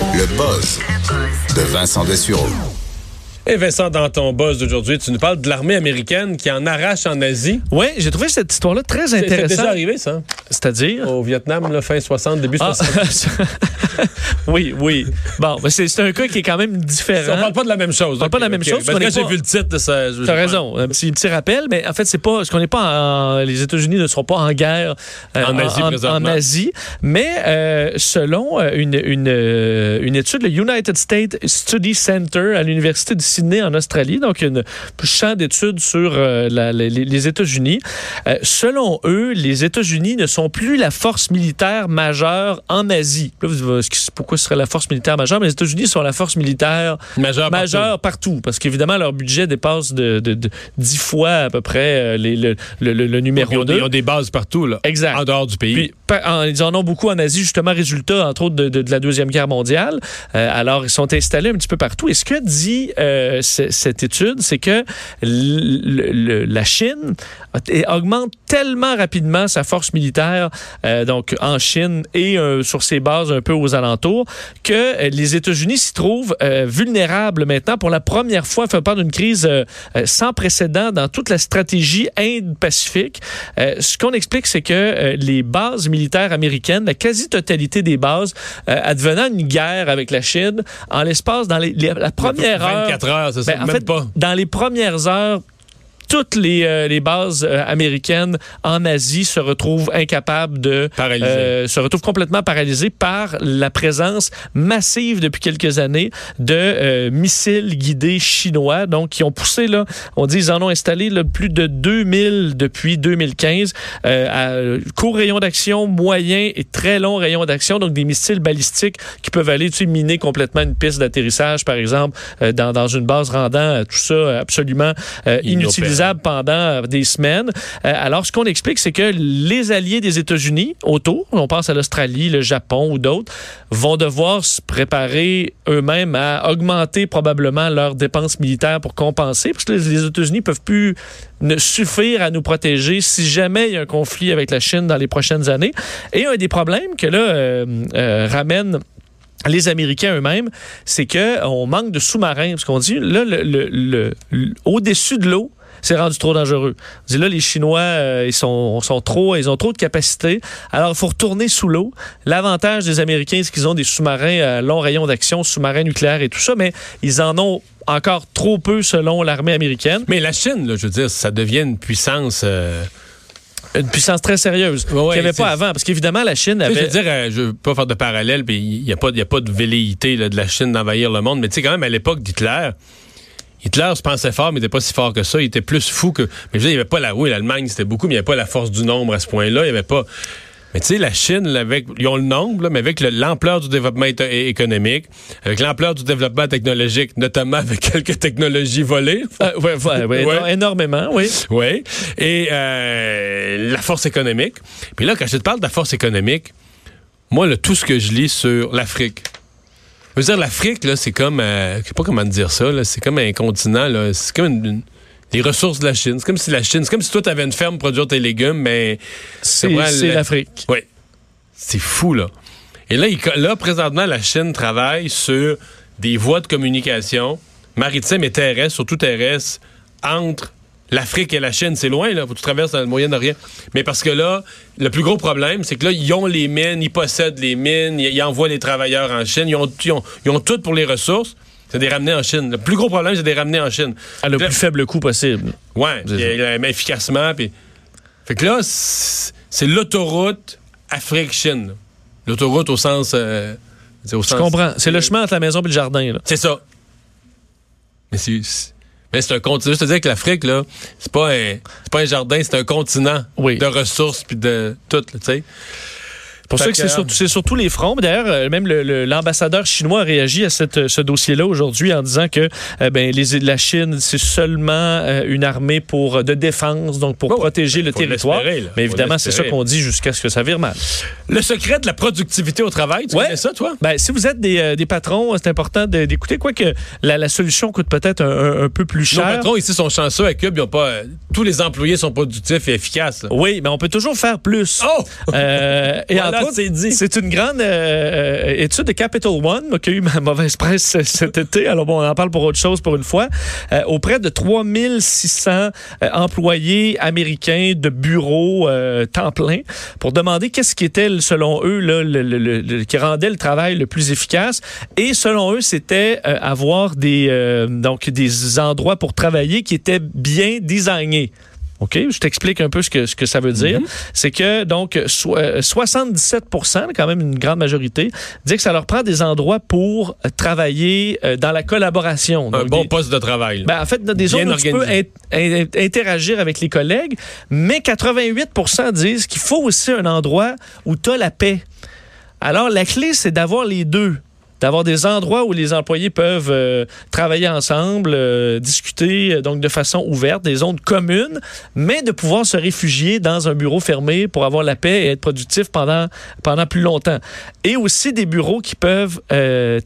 Le buzz de Vincent Dessureau. Et Vincent, dans ton buzz d'aujourd'hui, tu nous parles de l'armée américaine qui en arrache en Asie. Oui, j'ai trouvé cette histoire-là très C'est c'est intéressante. déjà arrivé, ça? C'est-à-dire? Au Vietnam, là, fin 60, début Ah, 60. oui, oui. Bon, c'est un cas qui est quand même On différent. parle pas de la même chose. On parle pas de la même chose, Parce que j'ai vu le titre de ça. T'as raison. Un petit, petit rappel, mais en fait, c'est pas. Ce qu'on n'est pas en. Les États-Unis ne seront pas en guerre euh, En Asie, présentement. en Asie. Mais euh, selon euh, une, une, euh, une étude, le United States Study Center à l'Université de Sydney en Australie, donc une champ d'études sur euh, la- les, les États-Unis, euh, selon eux, les États-Unis ne sont plus la force militaire majeure en Asie. Là, vous- vous- pourquoi ce serait la force militaire majeure? Mais les États-Unis sont la force militaire Majeur. partout. parce qu'évidemment, leur budget dépasse de, de, de 10 fois à peu près euh, les- le, le- le- le Ils numéro ont, des, 2. ils ont des bases partout, là. Exact. En dehors du pays. Puis, pa- en- ils en ont beaucoup en Asie, justement, résultat, entre autres, de, la Deuxième Guerre mondiale. Euh, alors, ils sont installés un petit peu partout. Et ce que dit euh, ce- cette étude, c'est que la Chine augmente tellement rapidement sa force militaire, euh, donc en Chine et euh, sur ses bases un peu aux alentours, que euh, les États-Unis s'y trouvent vulnérables maintenant pour la première fois, fait part d'une crise sans précédent dans toute la stratégie Indo-Pacifique. Euh, ce qu'on explique, c'est que les bases militaires américaines, la quasi-totalité des bases, advenant une guerre avec la Chine, en l'espace, dans les- les- la première heure... 24 heures, c'est ça? Ben, en même fait, pas. dans les premières heures, toutes les, euh, les bases euh, américaines en Asie se retrouvent incapables de euh, se retrouvent complètement paralysées par la présence massive depuis quelques années de euh, missiles guidés chinois, donc qui ont poussé là, on dit ils en ont installé là, plus de 2000 depuis 2015 euh, à court rayon d'action, moyen et très long rayon d'action, donc des missiles balistiques qui peuvent aller tu sais, miner complètement une piste d'atterrissage, par exemple, euh, dans, dans une base rendant tout ça absolument euh, pendant euh, des semaines. Euh, alors, ce qu'on explique, c'est que les alliés des États-Unis autour, on pense à l'Australie, le Japon ou d'autres, vont devoir se préparer eux-mêmes à augmenter probablement leurs dépenses militaires pour compenser, parce que les États-Unis peuvent plus ne suffire à nous protéger si jamais il y a un conflit avec la Chine dans les prochaines années. Et un des problèmes que là euh, euh, les Américains eux-mêmes, c'est que on manque de sous-marins. Parce qu'on dit, là, au-dessus de l'eau, c'est rendu trop dangereux. Dit là, les Chinois, euh, ils sont, sont trop, ils ont trop de capacité. Alors, il faut retourner sous l'eau. L'avantage des Américains, c'est qu'ils ont des sous-marins à long rayon d'action, sous-marins nucléaires et tout ça, mais ils en ont encore trop peu selon l'armée américaine. Mais la Chine, là, je veux dire, ça devient une puissance. euh, Une puissance très sérieuse Ouais, qu'il n'y avait pas avant. Parce qu'évidemment, la Chine sais, Je avait... veux dire, euh, je veux pas faire de parallèle, puis il n'y a, pas- y a pas de velléité là, de la Chine d'envahir le monde, mais tu sais, quand même, à l'époque d'Hitler, Hitler se pensait fort, mais il n'était pas si fort que ça. Il était plus fou que. Mais je veux dire, il n'y avait pas la. Oui, l'Allemagne, c'était beaucoup, mais il n'y avait pas la force du nombre à ce point-là. Il n'y avait pas. Mais tu sais, la Chine, là, avec, ils ont le nombre, là, mais avec le- l'ampleur du développement économique, avec l'ampleur du développement technologique, notamment avec quelques technologies volées. Euh, ouais, ouais, ouais, Ouais. non, énormément, oui. Oui. Et euh, la force économique. Puis là, quand je te parle de la force économique, moi, là, tout ce que je lis sur l'Afrique, je veux dire, l'Afrique, là, c'est comme, euh, je sais pas comment dire ça, là, c'est comme un continent, là, c'est comme une, une- les ressources de la Chine. C'est comme si la Chine, c'est comme si toi, tu avais une ferme pour produire tes légumes, mais C'est l'Afrique. oui. C'est fou, là. Et là, il- là, présentement, la Chine travaille sur des voies de communication maritimes et terrestres, surtout terrestres, entre l'Afrique et la Chine. C'est loin, là. Faut que tu traverses dans le Moyen-Orient. Mais parce que là, le plus gros problème, c'est que là, ils ont les mines, ils possèdent les mines, ils, ils envoient les travailleurs en Chine, ils ont, ils ont, ils ont tout pour les ressources. C'est des ramener en Chine. Le plus gros problème, c'est des ramener en Chine. À le Là- plus faible coût possible. Ouais, mais efficacement. Puis... Fait que là, c'est l'autoroute Afrique-Chine. L'autoroute au sens. euh, au Je sens- comprends. C'est le chemin entre la maison et le jardin. C'est ça. Mais c'est. Mais c'est un continent. Je te dis que l'Afrique, là, c'est pas un. C'est pas un jardin, c'est un continent Oui. de ressources puis de tout, tu sais. Pour Fait ça que c'est que, sur, c'est sur tous les fronts. D'ailleurs, euh, même le- le- l'ambassadeur chinois a réagi à cette, ce dossier-là aujourd'hui en disant que euh, ben, les, la Chine, c'est seulement euh, une armée pour, euh, de défense, donc pour Bon, protéger le faut territoire. là. Mais évidemment, c'est ça qu'on dit jusqu'à ce que ça vire mal. Le secret de la productivité au travail, tu Ouais. connais ça, toi? Ben, si vous êtes des, euh, des patrons, c'est important d'écouter. Quoique la, la solution coûte peut-être un, un- un peu plus Nos cher. patrons ici sont chanceux à Cube, ils ont pas. euh, tous les employés sont productifs et efficaces. là. Oui, mais on peut toujours faire plus. Oh! Euh, et Voilà. c'est une grande euh, étude de Capital One qui a eu ma mauvaise presse cet été. Alors bon, on en parle pour autre chose pour une fois. Euh, auprès de 3600 euh, employés américains de bureaux temps plein pour demander qu'est-ce qui était, selon eux, là, le, qui rendait le travail le plus efficace. Et selon eux, c'était avoir des, donc des endroits pour travailler qui étaient bien designés. OK? Je t'explique un peu ce que, ce que ça veut dire. Mhm. C'est que, donc, 77% euh, quand même une grande majorité, dit que ça leur prend des endroits pour travailler euh, dans la collaboration. un bon poste de travail. Ben, en fait, des zones où tu peux interagir avec les collègues, mais 88 disent qu'il faut aussi un endroit où tu as la paix. Alors, la clé, c'est d'avoir les deux d'avoir des endroits où les employés peuvent euh, travailler ensemble, euh, discuter euh, donc de façon ouverte, des zones communes, mais de pouvoir se réfugier dans un bureau fermé pour avoir la paix et être productif pendant pendant plus longtemps. Et aussi des bureaux qui peuvent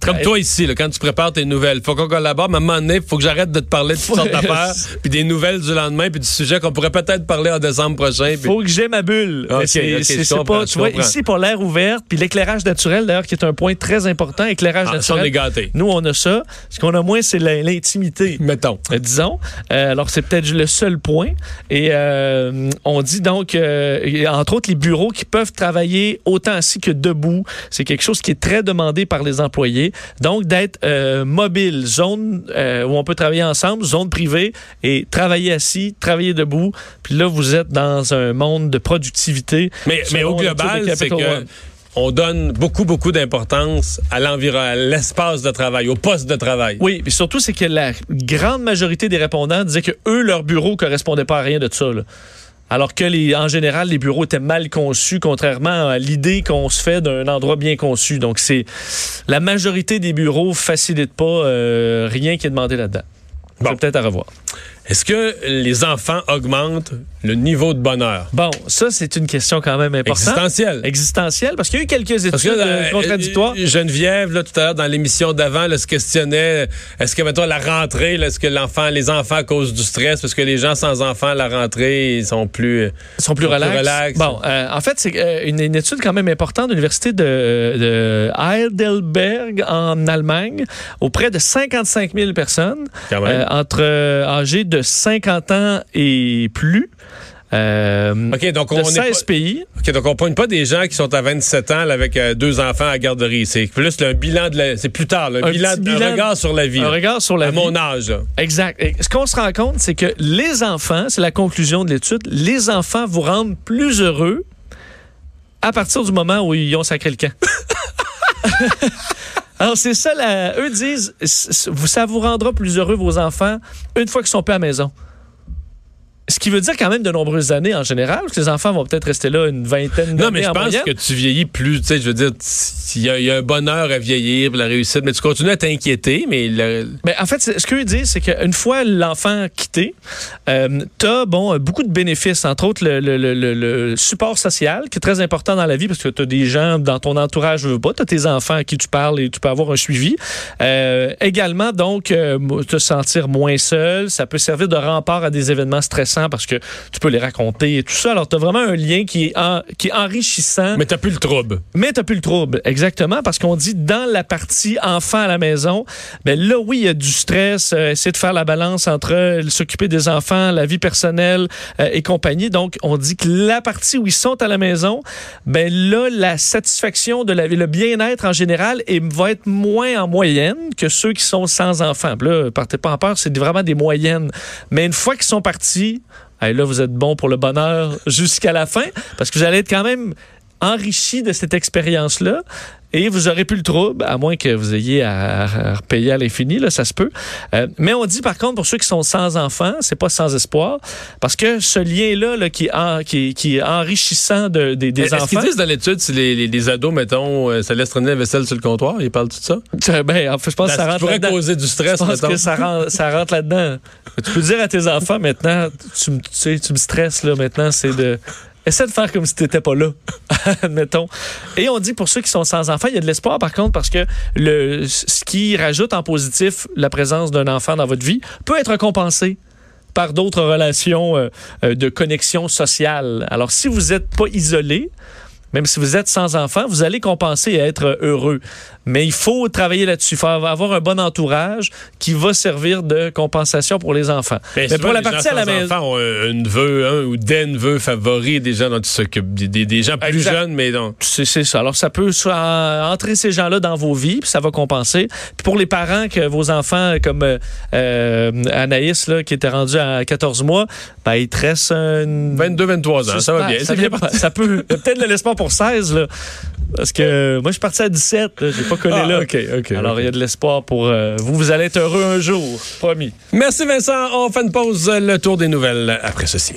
comme toi ici, là, quand tu prépares tes nouvelles, faut qu'on collabore. Mais à un moment donné, faut que j'arrête de te parler de toutes sortes d'affaires, puis des nouvelles du lendemain, puis du sujet qu'on pourrait peut-être parler en décembre prochain. Faut que j'ai ma bulle. c'est pas, tu vois, ici pour l'air ouvert, puis l'éclairage naturel d'ailleurs qui est un point très important ah, Nous, on a ça. Ce qu'on a moins, c'est l'intimité. Mettons. Euh, disons. Euh, alors, c'est peut-être le seul point. Et euh, on dit donc, entre autres, les bureaux qui peuvent travailler autant assis que debout. C'est quelque chose qui est très demandé par les employés. Donc, d'être mobile, zone où on peut travailler ensemble, zone privée, et travailler assis, travailler debout. Puis là, vous êtes dans un monde de productivité. Mais, mais au global, c'est que on donne beaucoup, beaucoup d'importance à l'environnement, à l'espace de travail, au poste de travail. Oui, mais surtout, c'est que la grande majorité des répondants disaient que eux, leur bureau correspondait pas à rien de ça. Alors que, les, en général, les bureaux étaient mal conçus, contrairement à l'idée qu'on se fait d'un endroit bien conçu. Donc, c'est la majorité des bureaux facilitent pas euh, rien qui est demandé là-dedans. Bon. peut-être à revoir. Est-ce que les enfants augmentent le niveau de bonheur? Bon, ça, c'est une question quand même importante. Existentielle. Existentielle, parce qu'il y a eu quelques études euh, contradictoires. Euh, Geneviève, là, tout à l'heure, dans l'émission d'avant, se questionnait, est-ce que, maintenant la rentrée, est-ce que l'enfant, les enfants causent du stress? Parce que les gens sans enfants, à la rentrée, ils sont plus... Ils sont plus, relax. Bon, euh, en fait, c'est une, étude quand même importante de l'Université de, Heidelberg, en Allemagne, auprès de 55 000 personnes, entre âgés de 50 ans et plus. Euh, OK, donc on 16 pays. OK, donc on pointe pas des gens qui sont à 27 ans avec euh, deux enfants à garderie. C'est plus un bilan de la, c'est plus tard, un, bilan, un regard sur la vie. Un regard sur la à vie. mon âge. Exact. ce qu'on se rend compte, c'est que les enfants, c'est la conclusion de l'étude, les enfants vous rendent plus heureux à partir du moment où ils ont sacré le camp. Alors, c'est ça, eux disent, ça vous rendra plus heureux, vos enfants, une fois qu'ils sont pas à la maison. Ce qui veut dire quand même de nombreuses années en général, parce que les enfants vont peut-être rester là une vingtaine d'années. Non, mais je pense que tu vieillis plus. Tu sais, je veux dire, il y, a un bonheur à vieillir, la réussite, mais tu continues à t'inquiéter. Mais, mais en fait, ce qu'eux disent, c'est qu'une fois l'enfant quitté, euh, tu as bon, beaucoup de bénéfices, entre autres le, le, le, support social, qui est très important dans la vie, parce que tu as des gens dans ton entourage, veux pas, tu as tes enfants à qui tu parles et tu peux avoir un suivi. Euh, également, donc, euh, te sentir moins seul, ça peut servir de rempart à des événements stressants parce que tu peux les raconter et tout ça. Alors, tu as vraiment un lien qui est, qui est enrichissant. Mais tu plus le trouble. Mais tu plus le trouble, exactement, parce qu'on dit dans la partie enfant à la maison, ben là, oui, il y a du stress, euh, essayer de faire la balance entre euh, s'occuper des enfants, la vie personnelle euh, et compagnie. Donc, on dit que la partie où ils sont à la maison, ben là, la satisfaction de la vie, le bien-être en général et va être moins en moyenne que ceux qui sont sans enfants. Là, partez pas en peur, c'est vraiment des moyennes. Mais une fois qu'ils sont partis, là, vous êtes bon pour le bonheur jusqu'à la fin, parce que vous allez être quand même enrichi de cette expérience-là et vous aurez plus le trouble, à moins que vous ayez à, repayer à l'infini, là, ça se peut. Euh, mais on dit par contre pour ceux qui sont sans enfants, c'est pas sans espoir, parce que ce lien-là là, qui, qui, qui, est enrichissant de, des, des enfants. Ce qu'ils disent dans l'étude, si les, les, ados, mettons, euh, ça laisse traîner la vaisselle sur le comptoir, ils parlent tout ça? Ben, en fait, je pense que ça rentre pourrait causer du stress, Je pense que ça rentre, ça rentre là-dedans. tu peux dire à tes enfants maintenant, tu, tu sais, tu me stresses là maintenant, c'est de Essaie de faire comme si tu n'étais pas là, admettons. Et on dit pour ceux qui sont sans enfants, il y a de l'espoir par contre parce que le, ce qui rajoute en positif la présence d'un enfant dans votre vie peut être compensé par d'autres relations euh, euh, de connexion sociale. Alors si vous n'êtes pas isolé, même si vous êtes sans enfant, vous allez compenser à être heureux. Mais il faut travailler là-dessus. Il faut avoir un bon entourage qui va servir de compensation pour les enfants. Mais, Mais pour la les partie à la maison. enfants ont un, un neveu, un ou des neveux favoris, des gens dont ils s'occupent, des, gens plus Exact. jeunes, mais dont. C'est c'est ça. Alors, ça peut entrer ces gens-là dans vos vies, puis ça va compenser. Puis pour les parents que vos enfants, comme euh, euh, Anaïs, là, qui était rendue à 14 mois, ben, il te reste un... 22, 23 ans, ça va bien. Ça, bien pas- ça peut... Peut-être de l'espoir pour 16, là. Parce que moi, je suis parti à 17. là. J'ai pas connu Ah, là. OK, OK. Alors, il y a de l'espoir pour euh, vous. Vous allez être heureux un jour. Promis. Merci Vincent. On fait une pause. Le tour des nouvelles après ceci.